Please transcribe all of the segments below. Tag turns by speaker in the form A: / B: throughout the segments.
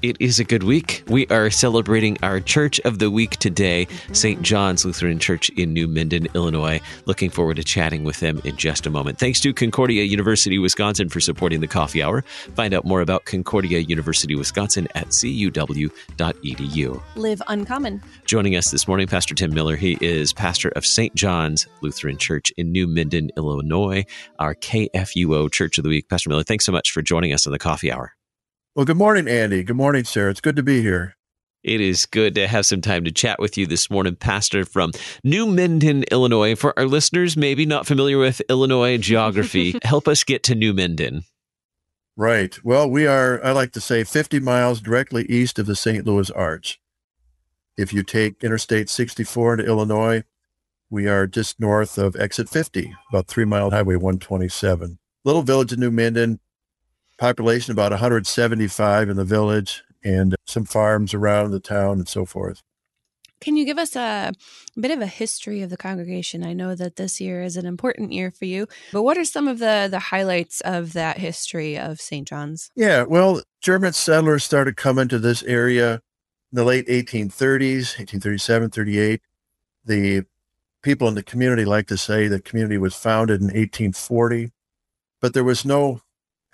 A: It is a good week. We are celebrating our Church of the Week today, St. John's Lutheran Church in New Minden, Illinois. Looking forward to chatting with them in just a moment. Thanks to Concordia University Wisconsin for supporting the coffee hour. Find out more about Concordia University Wisconsin at cuw.edu.
B: Live uncommon.
A: Joining us this morning, Pastor Tim Mueller. He is pastor of St. John's Lutheran Church in New Minden, Illinois, our KFUO Church of the Week. Pastor Mueller, thanks so much for joining us on the coffee hour.
C: Well, good morning, Andy. Good morning, Sarah. It's good to be here.
A: It is good to have some time to chat with you this morning, Pastor from New Minden, Illinois. For our listeners, maybe not familiar with Illinois geography, help us get to New Minden.
C: Right. Well, we are, I like to say, 50 miles directly east of the St. Louis Arch. If you take Interstate 64 into Illinois, we are just north of exit 50, about three mile highway 127. Little village of New Minden, population about 175 in the village and uh, some farms around the town and so forth.
B: Can you give us a, a, bit of a history of the congregation? I know that this year is an important year for you, but what are some of the the highlights of that history of St. John's?
C: Yeah, well, German settlers started coming to this area in the late 1830s, 1837, 38. The people in the community like to say the community was founded in 1840, but there was no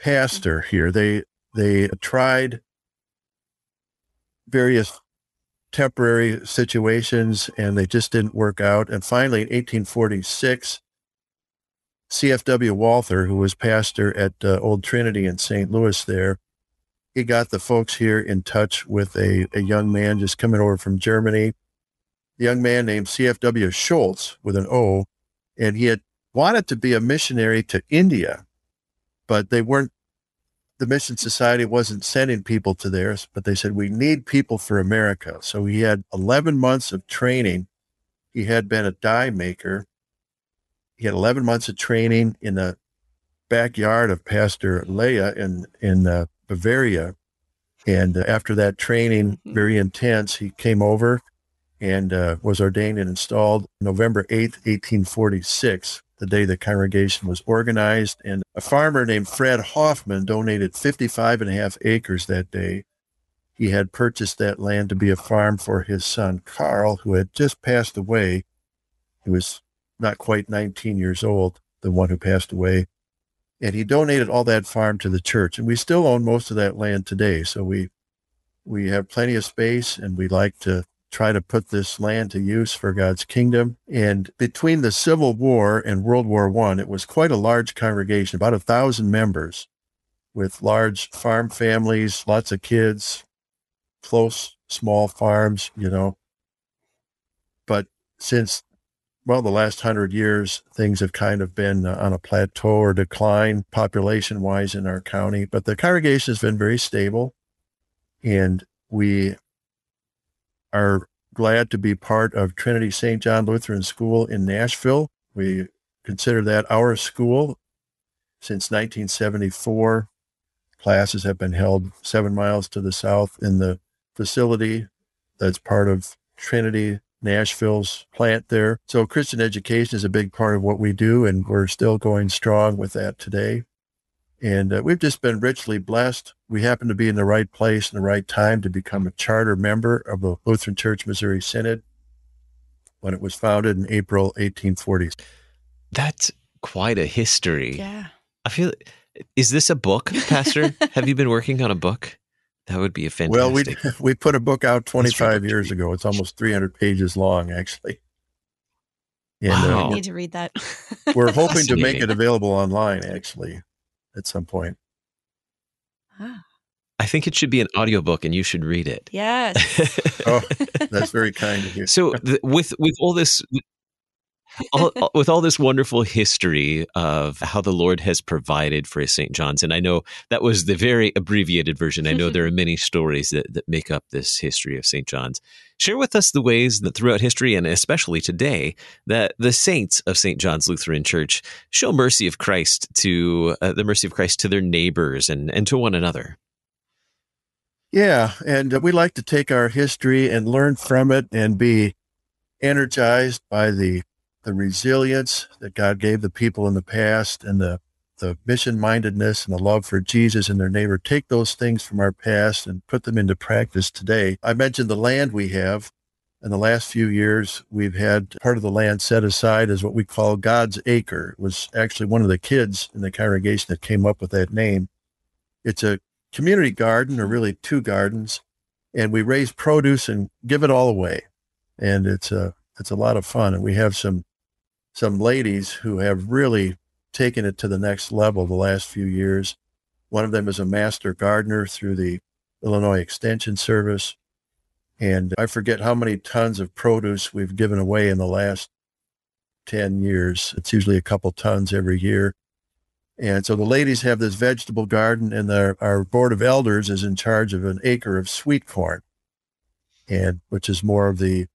C: pastor here. They they tried various temporary situations and they just didn't work out. And finally, in 1846, CFW Walther, who was pastor at uh, Old Trinity in St. Louis, there, he got the folks here in touch with a, a young man just coming over from Germany, a young man named CFW Schultz with an O, and he had wanted to be a missionary to India, but they weren't the Mission Society wasn't sending people to theirs, but they said, we need people for America. So he had 11 months of training. He had been a dye maker. He had 11 months of training in the backyard of Pastor Löhe in, in uh, Bavaria. And uh, after that training, mm-hmm. very intense, he came over and uh, was ordained and installed November 8th, 1846 the day the congregation was organized. And a farmer named Fred Hoffman donated 55 and a half acres that day. He had purchased that land to be a farm for his son, Carl, who had just passed away. He was not quite 19 years old, the one who passed away. And he donated all that farm to the church. And we still own most of that land today. So we, we have plenty of space and we like to try to put this land to use for God's kingdom. And between the Civil War and World War One, it was quite a large congregation, about a thousand members, with large farm families, lots of kids, close small farms, you know. But since well, the last hundred years, things have kind of been uh, on a plateau or decline population wise in our county. But the congregation has been very stable. And we are glad to be part of Trinity St. John Lutheran School in Nashville. We consider that our school since 1974. Classes have been held seven miles to the south in the facility that's part of Trinity Nashville's plant there. So Christian education is a big part of what we do, and we're still going strong with that today. And uh, we've just been richly blessed. We happen to be in the right place in the right time to become a charter member of the Lutheran Church Missouri Synod when it was founded in April 1840.
A: That's quite a history.
B: Yeah.
A: I feel, is this a book, Pastor? Have you been working on a book? That would be a fantastic.
C: Well, we we put a book out 25 years ago. It's almost 300 pages long, actually.
B: And, wow. Uh, I need to read that.
C: we're hoping to make it available online, actually at some point.
A: Ah. I think it should be an audiobook and you should read it.
B: Yes.
C: oh, that's very kind of you.
A: So the, with with all this all, all, with all this wonderful history of how the Lord has provided for St. John's, and I know that was the very abbreviated version. I know there are many stories that, that make up this history of St. John's. Share with us the ways that throughout history, and especially today, that the saints of St. John's Lutheran Church show mercy of Christ to uh, the mercy of Christ to their neighbors and, and to one another.
C: Yeah, and we like to take our history and learn from it and be energized by the the resilience that God gave the people in the past and the the mission mindedness and the love for Jesus and their neighbor. Take those things from our past and put them into practice today. I mentioned the land we have. In the last few years, we've had part of the land set aside as what we call God's Acre. It was actually one of the kids in the congregation that came up with that name. It's a community garden, or really two gardens, and we raise produce and give it all away. And it's a it's a lot of fun. And we have some some ladies who have really taken it to the next level the last few years. One of them is a master gardener through the Illinois Extension Service. And I forget how many tons of produce we've given away in the last 10 years. It's usually a couple tons every year. And so the ladies have this vegetable garden, and our, our board of elders is in charge of an acre of sweet corn, and which is more of the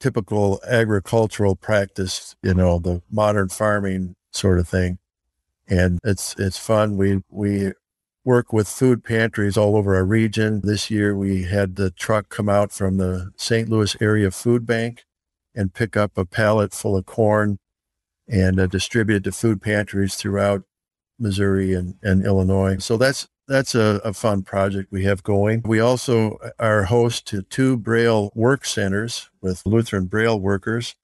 C: typical agricultural practice, you know, the modern farming sort of thing. And it's it's fun. We we work with food pantries all over our region. This year we had the truck come out from the St. Louis area food bank and pick up a pallet full of corn and uh, distributed to food pantries throughout Missouri and, and Illinois. So that's that's a, a, fun project we have going. We also are host to two Braille work centers with Lutheran Braille workers.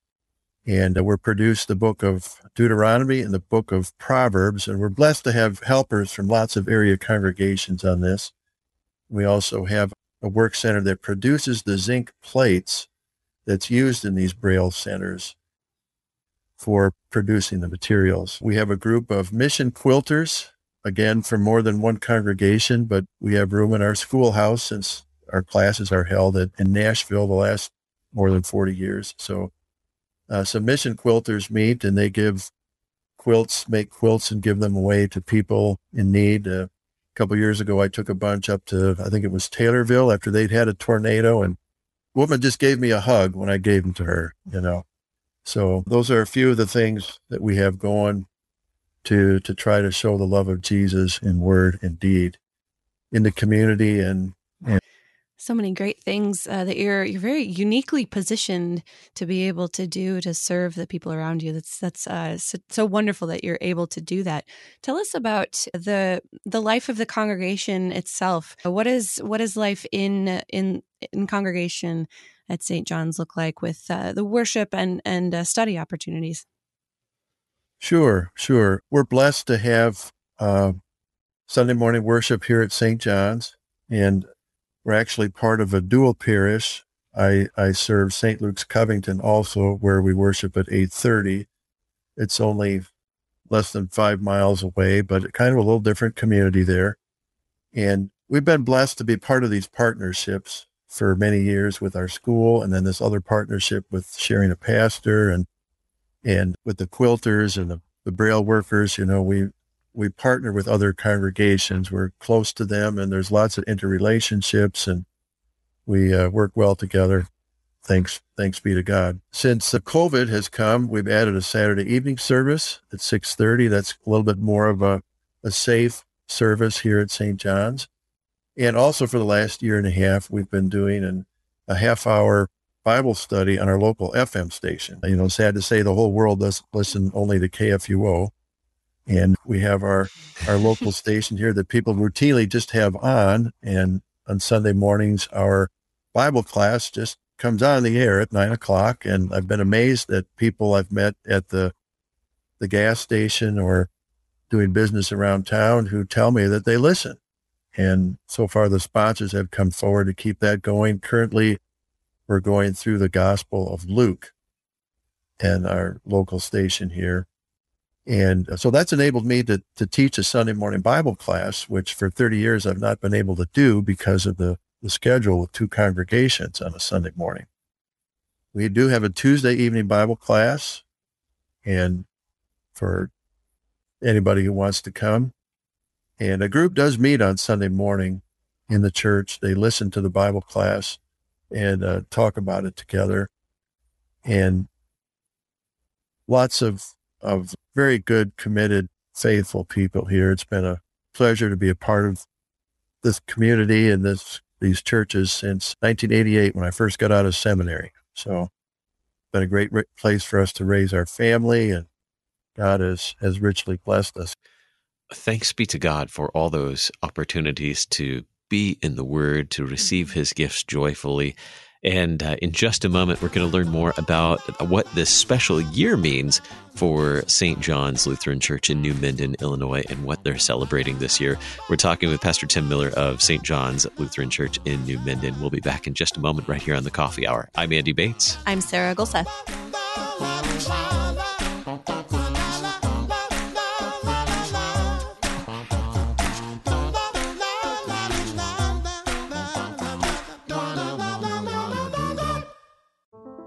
C: And uh, we're produced the book of Deuteronomy and the book of Proverbs. And we're blessed to have helpers from lots of area congregations on this. We also have a work center that produces the zinc plates that's used in these Braille centers for producing the materials. We have a group of mission quilters, again, from more than one congregation, but we have room in our schoolhouse since our classes are held at, in Nashville the last more than 40 years. So uh, some mission quilters meet and they give quilts, make quilts and give them away to people in need. Uh, a couple years ago, I took a bunch up to, I think it was Taylorville after they'd had a tornado and woman just gave me a hug when I gave them to her, you know. So those are a few of the things that we have going to to try to show the love of Jesus in word and deed in the community and, and
B: so many great things uh, that you're you're very uniquely positioned to be able to do to serve the people around you. That's that's uh, so, so, wonderful that you're able to do that. Tell us about the the life of the congregation itself. What is what is life in in in congregation at St. John's look like with uh, the worship and and uh, study opportunities?
C: Sure, sure. We're blessed to have uh, Sunday morning worship here at St. John's, and we're actually part of a dual parish. I, I serve St. Luke's Covington also, where we worship at 8:30. It's only less than five miles away, but kind of a little different community there. And we've been blessed to be part of these partnerships for many years with our school, and then this other partnership with sharing a pastor and and with the quilters and the, the braille workers. You know, we we partner with other congregations. We're close to them, and there's lots of interrelationships, and we uh, work well together. Thanks, thanks be to God. Since the COVID has come, we've added a Saturday evening service at 6:30. That's a little bit more of a, a safe service here at St. John's. And also for the last year and a half, we've been doing an, a half hour Bible study on our local FM station. You know, sad to say the whole world doesn't listen only to KFUO. And we have our, our local station here that people routinely just have on. And on Sunday mornings, our Bible class just comes on the air at nine o'clock. And I've been amazed at people I've met at the, the gas station or doing business around town who tell me that they listen. And so far, the sponsors have come forward to keep that going. Currently, we're going through the Gospel of Luke and our local station here. And uh, so that's enabled me to, to teach a Sunday morning Bible class, which for 30 years I've not been able to do because of the, the schedule of two congregations on a Sunday morning. We do have a Tuesday evening Bible class, and for anybody who wants to come. And a group does meet on Sunday morning in the church. They listen to the Bible class and uh, talk about it together. And lots of, of very good, committed, faithful people here. It's been a pleasure to be a part of this community and this these churches since 1988 when I first got out of seminary. So, been a great place for us to raise our family, and God has has richly blessed us.
A: Thanks be to God for all those opportunities to be in the Word, to receive His gifts joyfully, and uh, in just a moment, we're going to learn more about what this special year means for St. John's Lutheran Church in New Minden, Illinois, and what they're celebrating this year. We're talking with Pastor Tim Mueller of St. John's Lutheran Church in New Minden. We'll be back in just a moment right here on the Coffee Hour. I'm Andy Bates.
B: I'm Sarah Gulseth.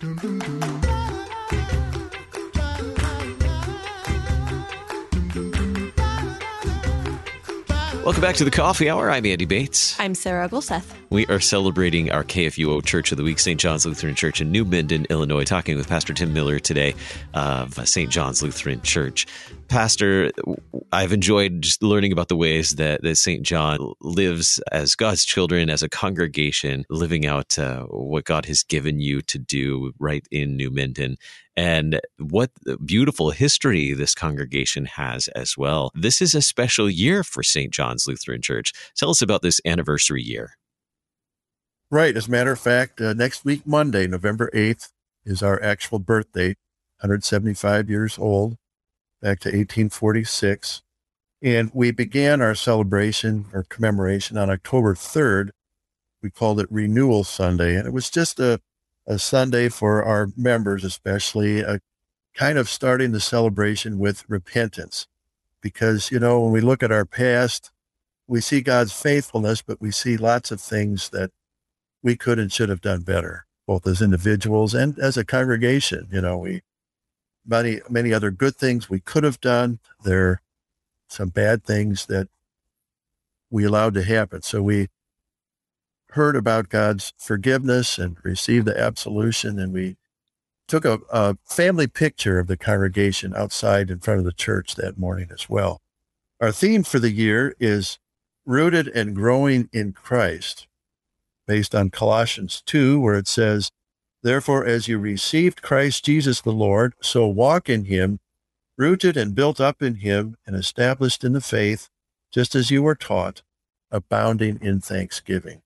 A: Welcome back to the Coffee Hour. I'm Andy Bates.
B: I'm Sarah Gulseth.
A: We are celebrating our KFUO Church of the Week, St. John's Lutheran Church in New Minden, Illinois, talking with Pastor Tim Mueller today of St. John's Lutheran Church. Pastor, I've enjoyed just learning about the ways that, that St. John lives as God's children, as a congregation, living out uh, what God has given you to do right in New Minden, and what beautiful history this congregation has as well. This is a special year for St. John's Lutheran Church. Tell us about this anniversary year.
C: Right. As a matter of fact, uh, next week, Monday, November 8th, is our actual birthday, 175 years old back to 1846. And we began our celebration or commemoration on October 3rd. We called it Renewal Sunday. And it was just a, a Sunday for our members, especially, a kind of starting the celebration with repentance. Because, you know, when we look at our past, we see God's faithfulness, but we see lots of things that we could and should have done better, both as individuals and as a congregation. You know, we many, many other good things we could have done. There are some bad things that we allowed to happen. So we heard about God's forgiveness and received the absolution, and we took a, a, family picture of the congregation outside in front of the church that morning as well. Our theme for the year is rooted and growing in Christ, based on Colossians 2, where it says, Therefore, as you received Christ Jesus the Lord, so walk in him, rooted and built up in him and established in the faith, just as you were taught, abounding in thanksgiving.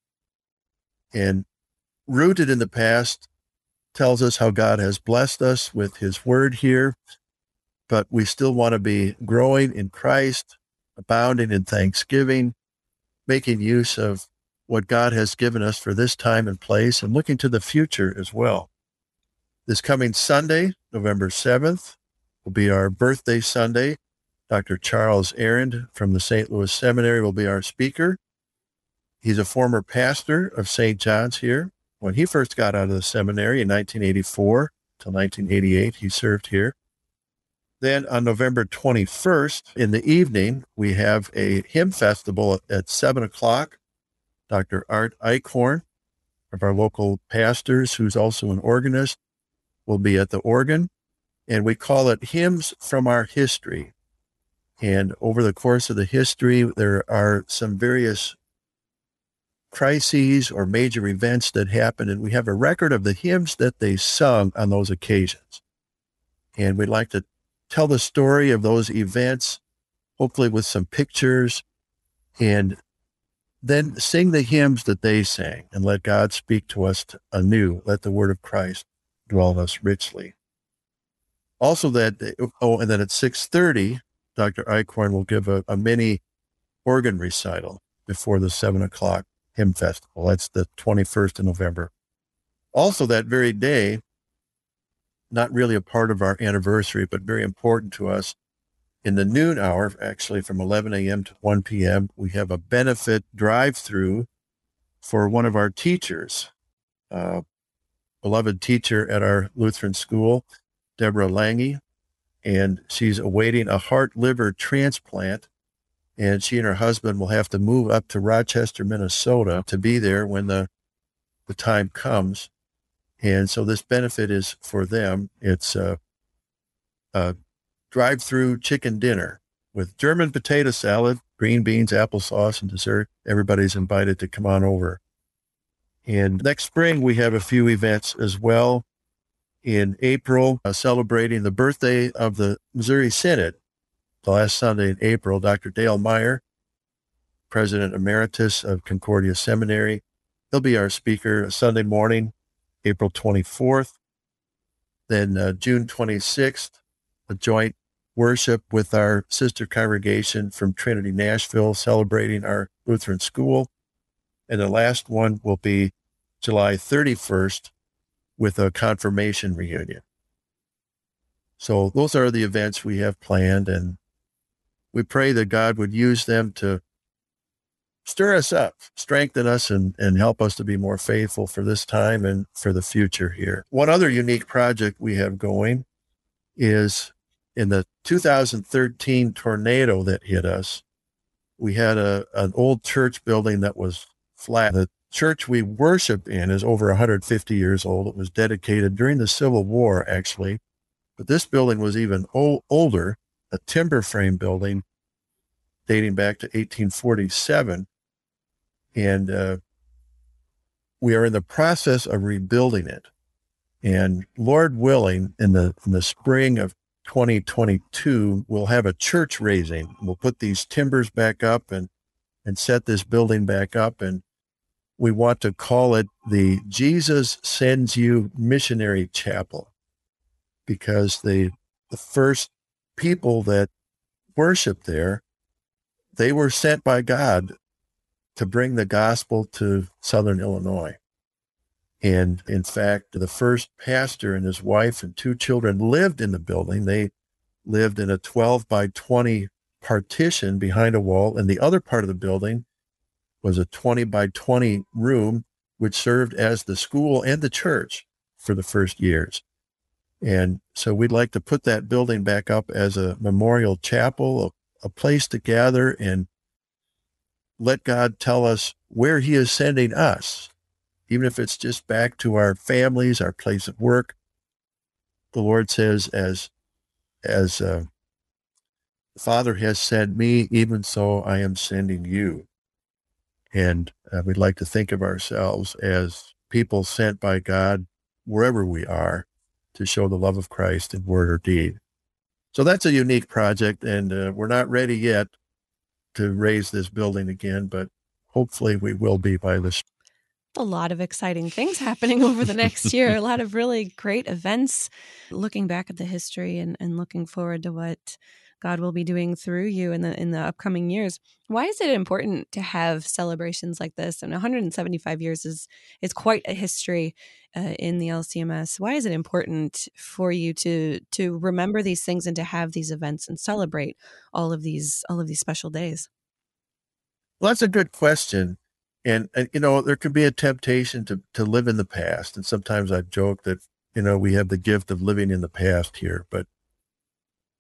C: And rooted in the past tells us how God has blessed us with his word here, but we still want to be growing in Christ, abounding in thanksgiving, making use of what God has given us for this time and place and looking to the future as well. This coming Sunday, November 7th, will be our birthday Sunday. Dr. Charles Arand from the St. Louis Seminary will be our speaker. He's a former pastor of St. John's here. When he first got out of the seminary in 1984 till 1988, he served here. Then on November 21st in the evening, we have a hymn festival at 7 o'clock Dr. Art Eichhorn of our local pastors, who's also an organist, will be at the organ. And we call it Hymns from Our History. And over the course of the history, there are some various crises or major events that happened, and we have a record of the hymns that they sung on those occasions. And we'd like to tell the story of those events, hopefully with some pictures and then sing the hymns that they sang and let God speak to us anew. Let the word of Christ dwell in us richly. Also that day, oh, and then at 6.30, Dr. Eichhorn will give a, a mini organ recital before the 7 o'clock hymn festival. That's the 21st of November. Also that very day, not really a part of our anniversary, but very important to us, in the noon hour, actually from 11 a.m. to 1 p.m., we have a benefit drive through for one of our teachers, uh, beloved teacher at our Lutheran school, Deborah Lange, and she's awaiting a heart liver transplant. And she and her husband will have to move up to Rochester, Minnesota to be there when the, the time comes. And so this benefit is for them. It's a, a drive through chicken dinner with German potato salad, green beans, applesauce, and dessert. Everybody's invited to come on over. And next spring, we have a few events as well. In April, uh, celebrating the birthday of the Missouri Synod. the last Sunday in April, Dr. Dale Meyer, President Emeritus of Concordia Seminary, he'll be our speaker Sunday morning, April 24th. Then uh, June 26th, a joint worship with our sister congregation from Trinity Nashville, celebrating our Lutheran school. And the last one will be July 31st with a confirmation reunion. So those are the events we have planned, and we pray that God would use them to stir us up, strengthen us, and, and help us to be more faithful for this time and for the future here. One other unique project we have going is in the 2013 tornado that hit us. We had a, an old church building that was flat. The church we worship in is over 150 years old. It was dedicated during the Civil War, actually. But this building was even old, older, a timber frame building dating back to 1847. And uh, we are in the process of rebuilding it. And Lord willing, in the, in the spring of 2022, we'll have a church raising. We'll put these timbers back up and, and set this building back up. And we want to call it the Jesus Sends You Missionary Chapel because the, the first people that worshiped there, they were sent by God to bring the gospel to Southern Illinois. And in fact, the first pastor and his wife and two children lived in the building. They lived in a 12 by 20 partition behind a wall. And the other part of the building was a 20 by 20 room, which served as the school and the church for the first years. And so we'd like to put that building back up as a memorial chapel, a, a place to gather and let God tell us where he is sending us, even if it's just back to our families, our place of work. The Lord says, as, as, uh, the Father has sent me, even so I am sending you. And uh, we'd like to think of ourselves as people sent by God wherever we are to show the love of Christ in word or deed. So that's a unique project, and uh, we're not ready yet to raise this building again, but hopefully we will be by this.
B: A lot of exciting things happening over the next year. a lot of really great events. Looking back at the history and, and looking forward to what God will be doing through you in the in the upcoming years. Why is it important to have celebrations like this? And 175 years is is quite a history uh, in the LCMS. Why is it important for you to to remember these things and to have these events and celebrate all of these all of these special days?
C: Well, that's a good question. And, and you know, there could be a temptation to to live in the past. And sometimes I joke that you know we have the gift of living in the past here, but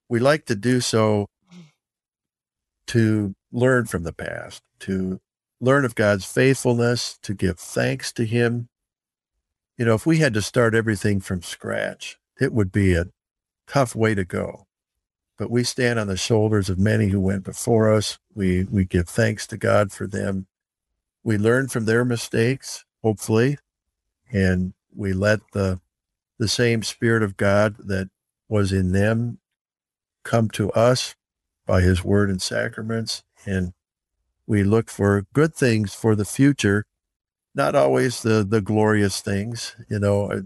C: we like to do so to learn from the past, to learn of God's faithfulness, to give thanks to Him. You know, if we had to start everything from scratch, it would be a tough way to go. But we stand on the shoulders of many who went before us. We, we give thanks to God for them. We learn from their mistakes, hopefully, and we let the, the same Spirit of God that was in them come to us by his word and sacraments. And we look for good things for the future, not always the, the glorious things. You know, uh,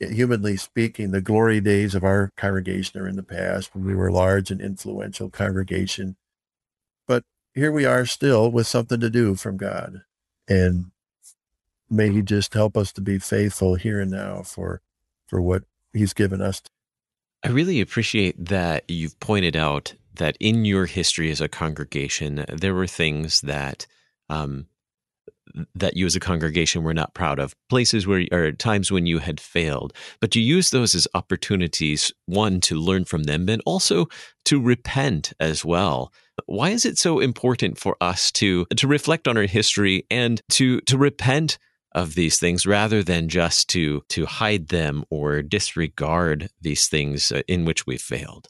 C: humanly speaking, the glory days of our congregation are in the past when we were large and influential congregation. Here we are still with something to do from God. And may he just help us to be faithful here and now for for what he's given us.
A: I really appreciate that you've pointed out that in your history as a congregation, there were things that um, that you as a congregation were not proud of, places where or times when you had failed, but you use those as opportunities, one to learn from them, but also to repent as well. Why is it so important for us to to reflect on our history and to to repent of these things rather than just to to hide them or disregard these things uh, in which we failed?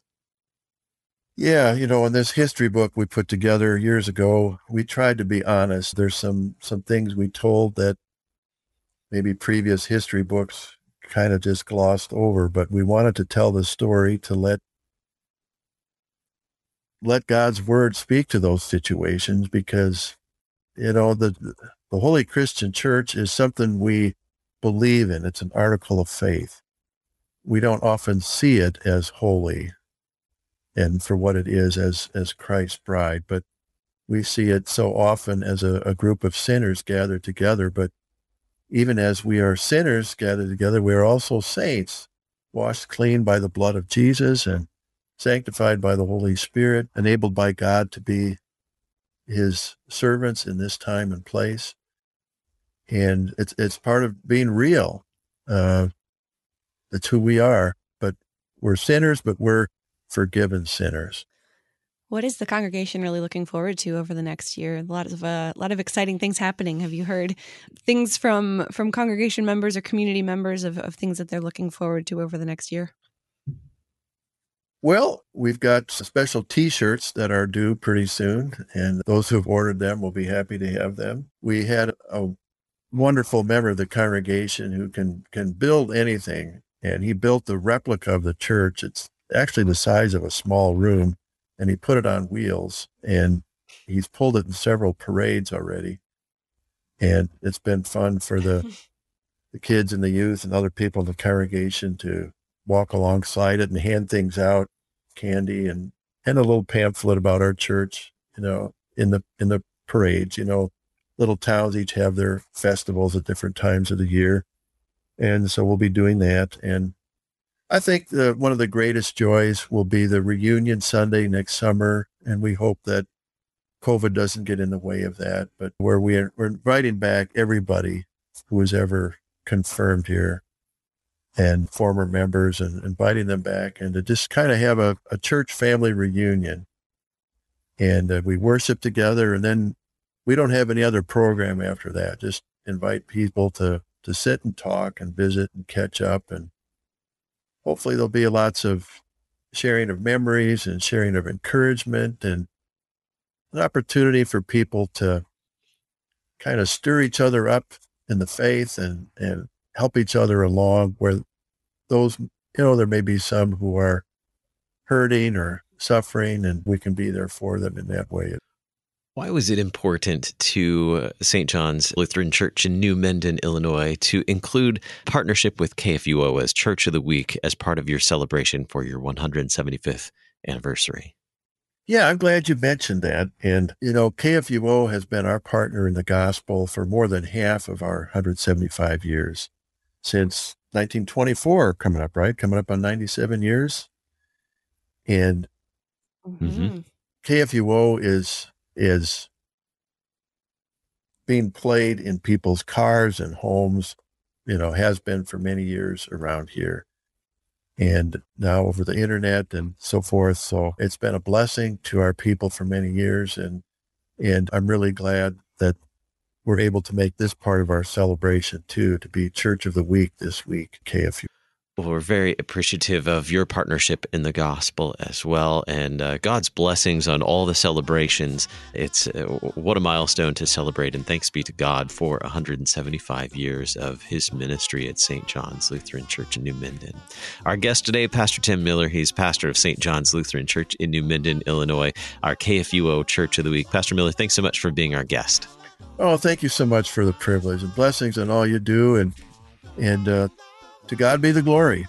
C: Yeah, you know, in this history book we put together years ago, we tried to be honest. There's some some things we told that maybe previous history books kind of just glossed over, but we wanted to tell the story to let let God's word speak to those situations because you know the the Holy Christian Church is something we believe in. It's an article of faith. We don't often see it as holy and for what it is as as Christ's bride. But we see it so often as a, a group of sinners gathered together. But even as we are sinners gathered together, we are also saints, washed clean by the blood of Jesus and sanctified by the Holy Spirit, enabled by God to be his servants in this time and place. And it's it's part of being real. Uh, that's who we are. But we're sinners, but we're forgiven sinners.
B: What is the congregation really looking forward to over the next year? A lot of uh, a lot of exciting things happening. Have you heard things from from congregation members or community members of, of things that they're looking forward to over the next year?
C: Well, we've got special T-shirts that are due pretty soon, and those who have ordered them will be happy to have them. We had a wonderful member of the congregation who can can build anything, and he built the replica of the church. It's actually the size of a small room, and he put it on wheels, and he's pulled it in several parades already, and it's been fun for the the kids and the youth and other people in the congregation to walk alongside it and hand things out, candy and and a little pamphlet about our church, you know, in the in the parades, you know, little towns each have their festivals at different times of the year. And so we'll be doing that. And I think the, one of the greatest joys will be the reunion Sunday next summer. And we hope that COVID doesn't get in the way of that, but where we are, we're inviting back everybody who was ever confirmed here and former members and inviting them back and to just kind of have a, a church family reunion. And uh, we worship together and then we don't have any other program after that. Just invite people to, to sit and talk and visit and catch up. And hopefully there'll be lots of sharing of memories and sharing of encouragement and an opportunity for people to kind of stir each other up in the faith and, and help each other along where those, you know, there may be some who are hurting or suffering and we can be there for them in that way.
A: Why was it important to St. John's Lutheran Church in New Minden, Illinois, to include partnership with KFUO as Church of the Week as part of your celebration for your 175th anniversary?
C: Yeah, I'm glad you mentioned that. And, you know, KFUO has been our partner in the gospel for more than half of our 175 years since 1924 coming up, right? Coming up on 97 years. And mm-hmm. KFUO is is being played in people's cars and homes, you know, has been for many years around here. And now over the internet and so forth. So it's been a blessing to our people for many years. And, and I'm really glad that we're able to make this part of our celebration too, to be Church of the Week this week, KFU.
A: Well, we're very appreciative of your partnership in the gospel as well, and uh, God's blessings on all the celebrations. It's uh, what a milestone to celebrate, and thanks be to God for 175 years of His ministry at St. John's Lutheran Church in New Minden. Our guest today, Pastor Tim Mueller. He's pastor of St. John's Lutheran Church in New Minden, Illinois, our KFUO Church of the Week. Pastor Mueller, thanks so much for being our guest.
C: Oh, thank you so much for the privilege and blessings and all you do, and and uh, To God be the glory.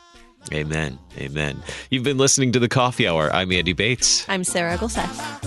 A: Amen. Amen. You've been listening to the Coffee Hour. I'm Andy Bates.
B: I'm Sarah Gulseth.